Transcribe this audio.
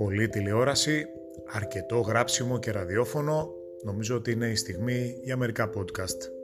Πολύ τηλεόραση, αρκετό γράψιμο και ραδιόφωνο. Νομίζω ότι είναι η στιγμή για μερικά podcast.